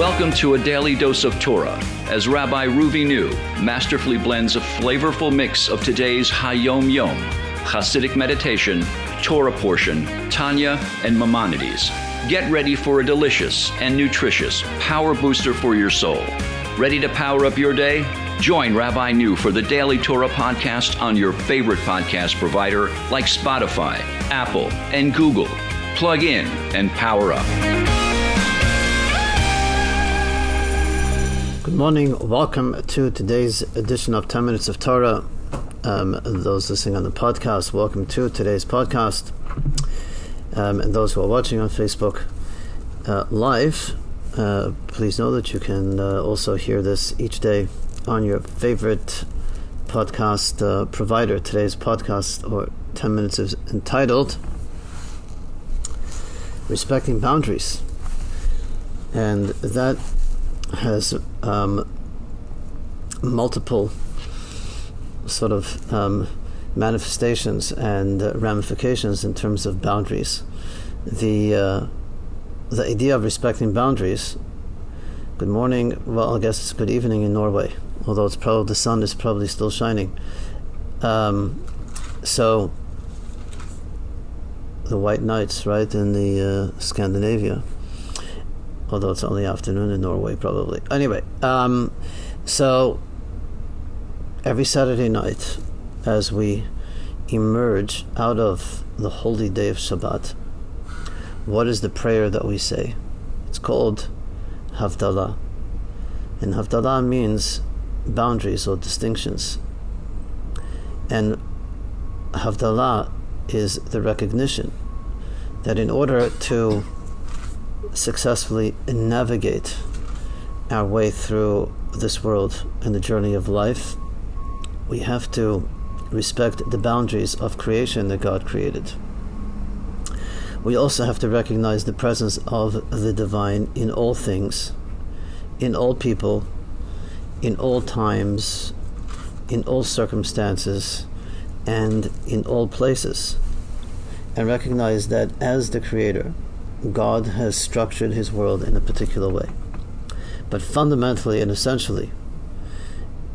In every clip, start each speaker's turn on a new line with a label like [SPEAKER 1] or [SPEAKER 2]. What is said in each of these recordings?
[SPEAKER 1] Welcome to a daily dose of Torah as Rabbi Ruvi New masterfully blends a flavorful mix of today's Hayom Yom, Hasidic meditation, Torah portion, Tanya, and Maimonides. Get ready for a delicious and nutritious power booster for your soul. Ready to power up your day? Join Rabbi New for the Daily Torah podcast on your favorite podcast provider like Spotify, Apple, and Google. Plug in and power up.
[SPEAKER 2] Good morning. Welcome to today's edition of 10 Minutes of Torah. Um, those listening on the podcast, welcome to today's podcast. Um, and those who are watching on Facebook uh, live, uh, please know that you can uh, also hear this each day on your favorite podcast uh, provider. Today's podcast, or 10 minutes, is entitled Respecting Boundaries. And that has um, multiple sort of um, manifestations and uh, ramifications in terms of boundaries. The uh, the idea of respecting boundaries. Good morning. Well, I guess it's good evening in Norway, although it's probably the sun is probably still shining. Um, so the white nights, right in the uh, Scandinavia although it's only afternoon in Norway, probably. Anyway, um, so every Saturday night, as we emerge out of the holy day of Shabbat, what is the prayer that we say? It's called Havdalah. And Havdalah means boundaries or distinctions. And Havdalah is the recognition that in order to successfully navigate our way through this world and the journey of life, we have to respect the boundaries of creation that God created. We also have to recognize the presence of the divine in all things, in all people, in all times, in all circumstances, and in all places. And recognize that as the Creator, God has structured his world in a particular way. But fundamentally and essentially,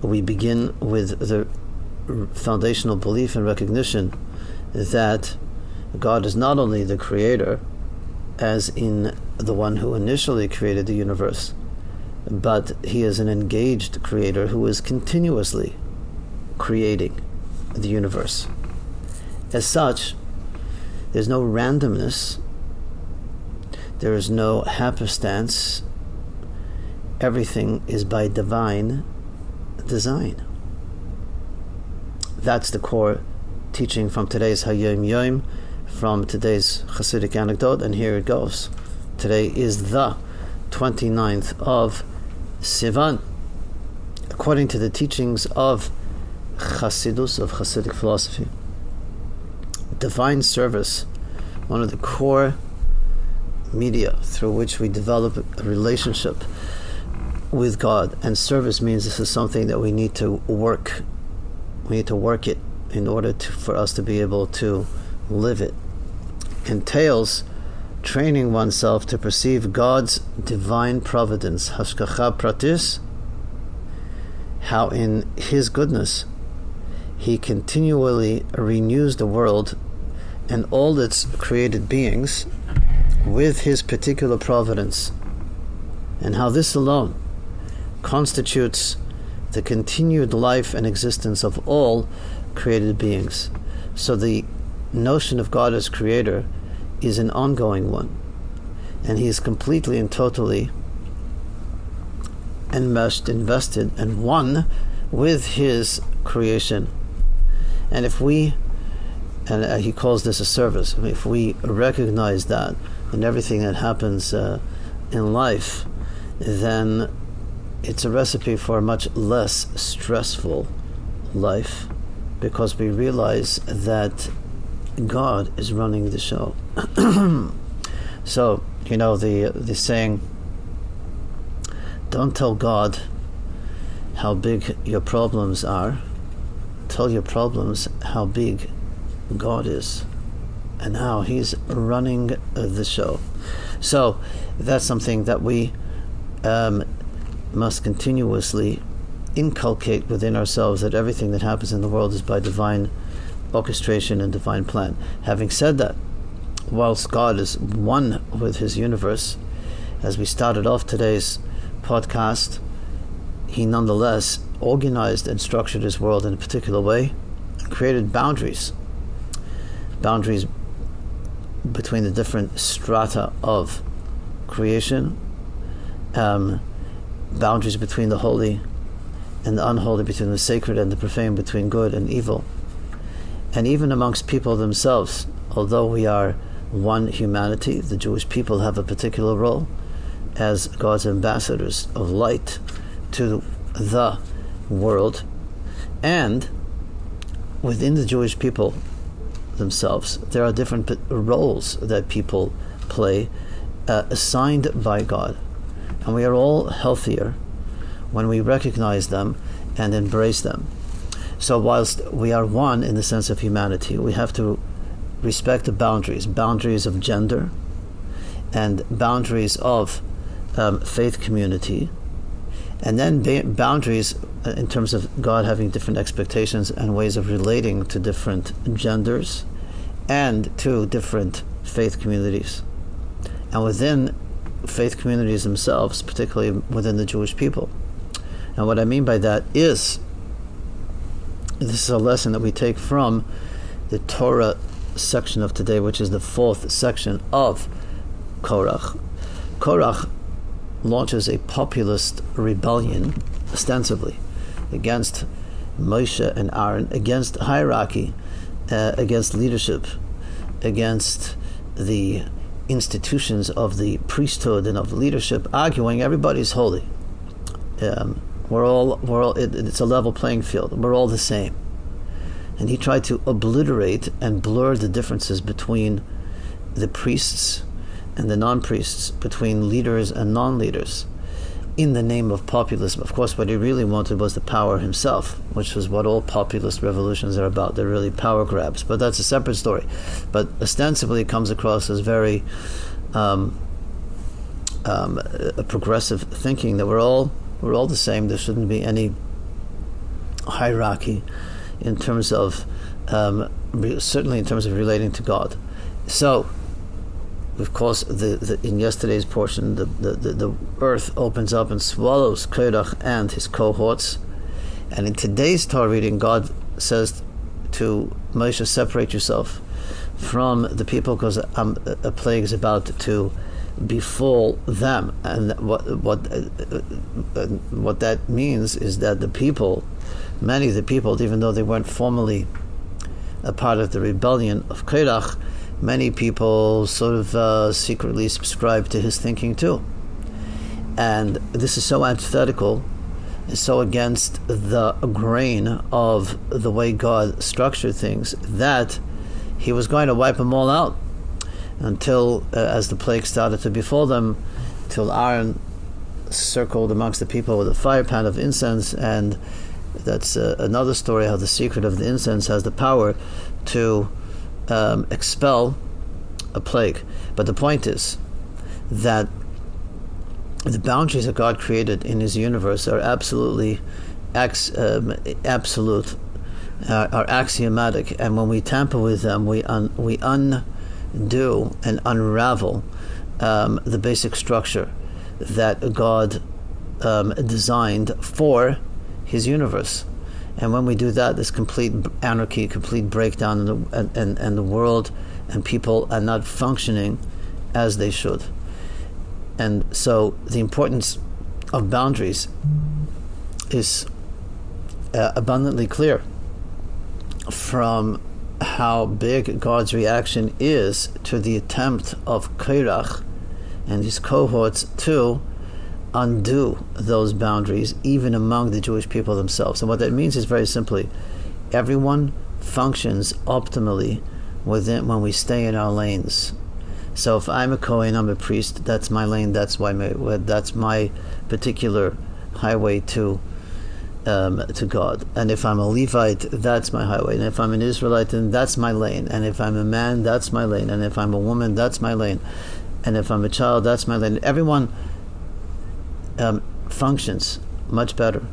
[SPEAKER 2] we begin with the foundational belief and recognition that God is not only the creator, as in the one who initially created the universe, but he is an engaged creator who is continuously creating the universe. As such, there's no randomness there is no happenstance. Everything is by divine design. That's the core teaching from today's Hayom Yom, from today's Hasidic anecdote, and here it goes. Today is the 29th of Sivan. According to the teachings of Hasidus, of Hasidic philosophy, divine service, one of the core media through which we develop a relationship with God. And service means this is something that we need to work. We need to work it in order to, for us to be able to live it. Entails training oneself to perceive God's divine providence, hashgacha pratis, how in His goodness He continually renews the world and all its created beings with his particular providence, and how this alone constitutes the continued life and existence of all created beings. So the notion of God as creator is an ongoing one, and he is completely and totally enmeshed, invested, and one with his creation. And if we, and uh, he calls this a service, if we recognize that, and everything that happens uh, in life, then it's a recipe for a much less stressful life because we realize that God is running the show. so, you know, the, the saying, don't tell God how big your problems are, tell your problems how big God is and how he's running the show. So that's something that we um, must continuously inculcate within ourselves that everything that happens in the world is by divine orchestration and divine plan. Having said that, whilst God is one with his universe, as we started off today's podcast, he nonetheless organized and structured his world in a particular way and created boundaries. Boundaries between the different strata of creation, um, boundaries between the holy and the unholy, between the sacred and the profane, between good and evil. And even amongst people themselves, although we are one humanity, the Jewish people have a particular role as God's ambassadors of light to the world. And within the Jewish people themselves, there are different roles that people play uh, assigned by God. And we are all healthier when we recognize them and embrace them. So, whilst we are one in the sense of humanity, we have to respect the boundaries boundaries of gender and boundaries of um, faith community, and then ba- boundaries Uh, in terms of God having different expectations and ways of relating to different genders and to different faith communities. And within faith communities themselves, particularly within the Jewish people. And what I mean by that is this is a lesson that we take from the Torah section of today, which is the fourth section of Korach. Korach launches a populist rebellion, ostensibly, against Moshe and Aaron, against hierarchy, uh, against leadership, against the institutions of the priesthood and of leadership, arguing everybody's holy. Um, we're all, we're all it, it's a level playing field. We're all the same. And he tried to obliterate and blur the differences between the priests and the non priests, between leaders and non leaders, in the name of populism. Of course, what he really wanted was the power himself, which is what all populist revolutions are about. They're really power grabs. But that's a separate story. But ostensibly, it comes across as very um, um, a progressive thinking that we're all we're all the same. There shouldn't be any hierarchy in terms of um, re- certainly in terms of relating to God. So, of course, the, the, in yesterday's portion, the, the, the, earth opens up and swallows Korach and his cohorts. And in today's Torah reading, God says to Moshe, separate yourself from the people because a plague is about to befall them. And what, what, uh, what that means is that the people, many of the people, even though they weren't formally a part of the rebellion of Korach, many people sort of uh, secretly subscribe to his thinking too. And this is so antithetical, so against the grain of the way God structured things that he was going to wipe them all out until, uh, as the plague started to befall them, till Aaron circled amongst the people with a fire pan of incense, and that's uh, another story how the secret of the incense has the power to um, expel a plague. But the point is that the boundaries that God created in His universe are absolutely ex, um, absolute, uh, are axiomatic, and when we tamper with them, we un, we undo and unravel um, the basic structure that God um, designed for His universe. And when we do that, there's complete anarchy, complete breakdown, in the, and, and the world and people are not functioning as they should. And so the importance of boundaries is uh, abundantly clear from how big God's reaction is to the attempt of Korach and his cohorts to undo those boundaries, even among the Jewish people themselves. And what that means is very simply everyone functions optimally within when we stay in our lanes. So if I'm a Kohen, I'm a priest, that's my lane, that's why my, that's my particular highway to um, to God. And if I'm a Levite, that's my highway. And if I'm an Israelite, then that's my lane. And if I'm a man, that's my lane. And if I'm a woman, that's my lane. And if I'm a child, that's my lane. Everyone um, functions much better,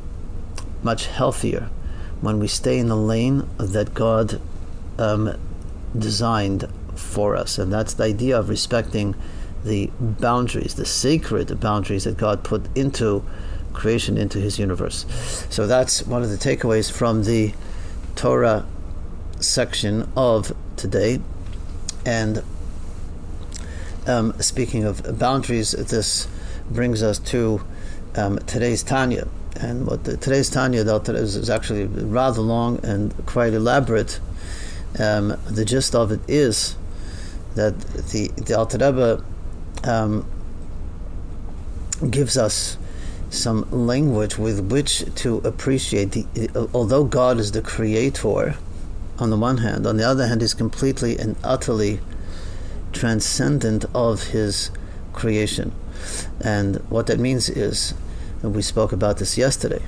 [SPEAKER 2] much healthier when we stay in the lane that God um, designed for us. And that's the idea of respecting the boundaries, the sacred boundaries that God put into creation, into His universe. So that's one of the takeaways from the Torah section of today. And um, speaking of boundaries, this brings us to um, today's Tanya. And what the, today's Tanya is, is actually rather long and quite elaborate. Um, the gist of it is that the the Alter Rebbe um, gives us some language with which to appreciate the. Although God is the creator, on the one hand, on the other hand, He's completely and utterly transcendent of His creation, and what that means is, and we spoke about this yesterday,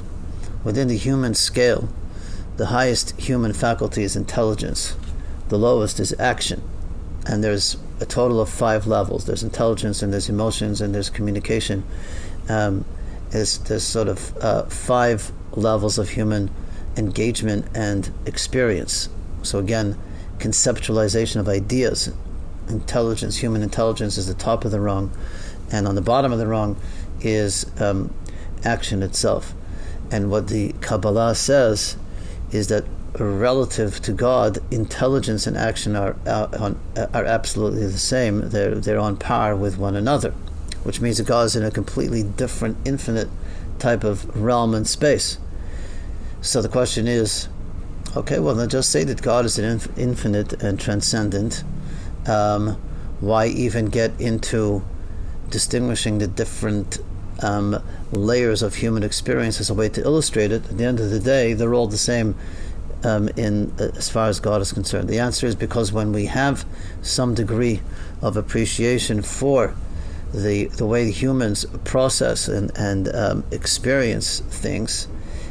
[SPEAKER 2] within the human scale, the highest human faculty is intelligence, the lowest is action and there's a total of five levels. There's intelligence, and there's emotions, and there's communication. Um, there's, there's sort of uh, five levels of human engagement and experience. So again, conceptualization of ideas, intelligence, human intelligence is the top of the rung, and on the bottom of the rung is um, action itself. And what the Kabbalah says is that relative to God, intelligence and action are, are, are absolutely the same. They're, they're on par with one another, which means that God is in a completely different, infinite type of realm and space. So the question is okay, well, then just say that God is an infinite and transcendent. Um, why even get into distinguishing the different um, layers of human experience as a way to illustrate it? At the end of the day, they're all the same um, in uh, as far as God is concerned? The answer is because when we have some degree of appreciation for the the way humans process and and um, experience things,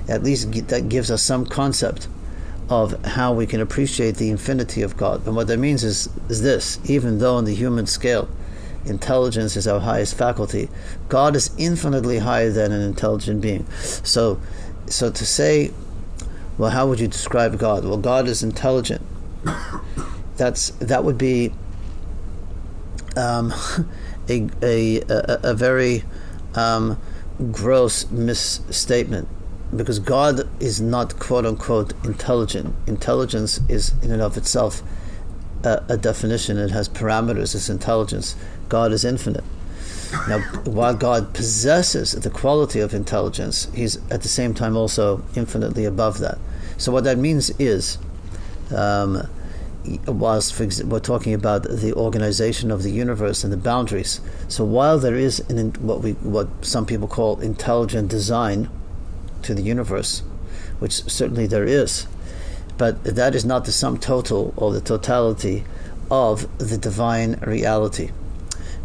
[SPEAKER 2] at least that gives us some concept of how we can appreciate the infinity of God. And what that means is is this: even though on the human scale, intelligence is our highest faculty, God is infinitely higher than an intelligent being. So, so to say well, how would you describe God? Well, God is intelligent. That's that would be um, a, a, a, very um, gross misstatement because God is not quote unquote intelligent. Intelligence is in and of itself a definition. It has parameters. It's intelligence. God is infinite. Now, while God possesses the quality of intelligence, He's at the same time also infinitely above that. So, what that means is, um, whilst we're talking about the organization of the universe and the boundaries. So, while there is an, what we what some people call intelligent design to the universe, which certainly there is, but that is not the sum total or the totality of the divine reality.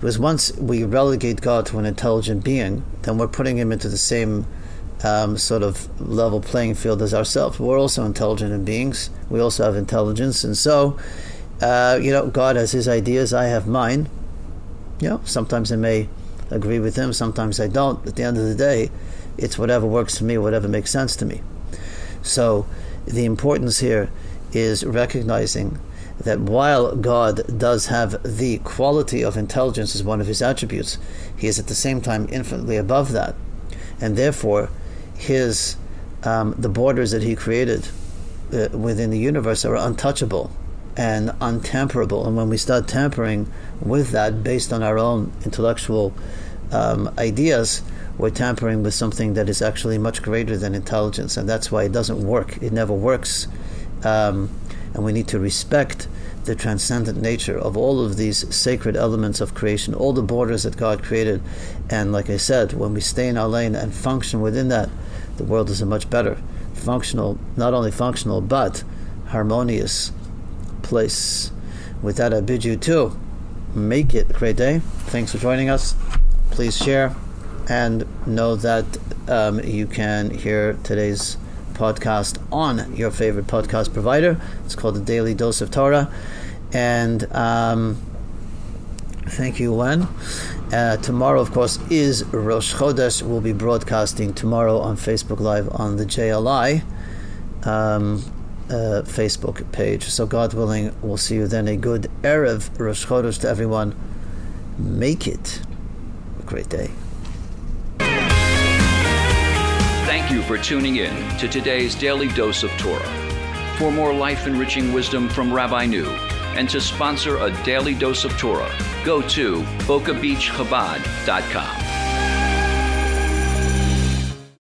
[SPEAKER 2] Because once we relegate God to an intelligent being, then we're putting him into the same um, sort of level playing field as ourselves. We're also intelligent beings. We also have intelligence, and so uh, you know, God has His ideas. I have mine. You know, sometimes I may agree with Him. Sometimes I don't. At the end of the day, it's whatever works for me, whatever makes sense to me. So the importance here is recognizing that while God does have the quality of intelligence as one of his attributes, he is at the same time infinitely above that. And therefore, his um, the borders that he created uh, within the universe are untouchable and untamperable. And when we start tampering with that based on our own intellectual um, ideas, we're tampering with something that is actually much greater than intelligence. And that's why it doesn't work. It never works. Um, and we need to respect the transcendent nature of all of these sacred elements of creation, all the borders that God created. And like I said, when we stay in our lane and function within that, the world is a much better, functional, not only functional, but harmonious place. With that, I bid you to make it a great day. Thanks for joining us. Please share and know that um, you can hear today's podcast on your favorite podcast provider. It's called the Daily Dose of Torah. And um, thank you, Len. Uh, tomorrow, of course, is Rosh Chodesh. We'll be broadcasting tomorrow on Facebook Live on the JLI um, uh, Facebook page. So, God willing, we'll see you then. A good Erev Rosh Chodesh to everyone. Make it a great day.
[SPEAKER 1] Thank you for tuning in to today's Daily Dose of Torah. For more life enriching wisdom from Rabbi New and to sponsor a Daily Dose of Torah, go to bocabeachchabad.com.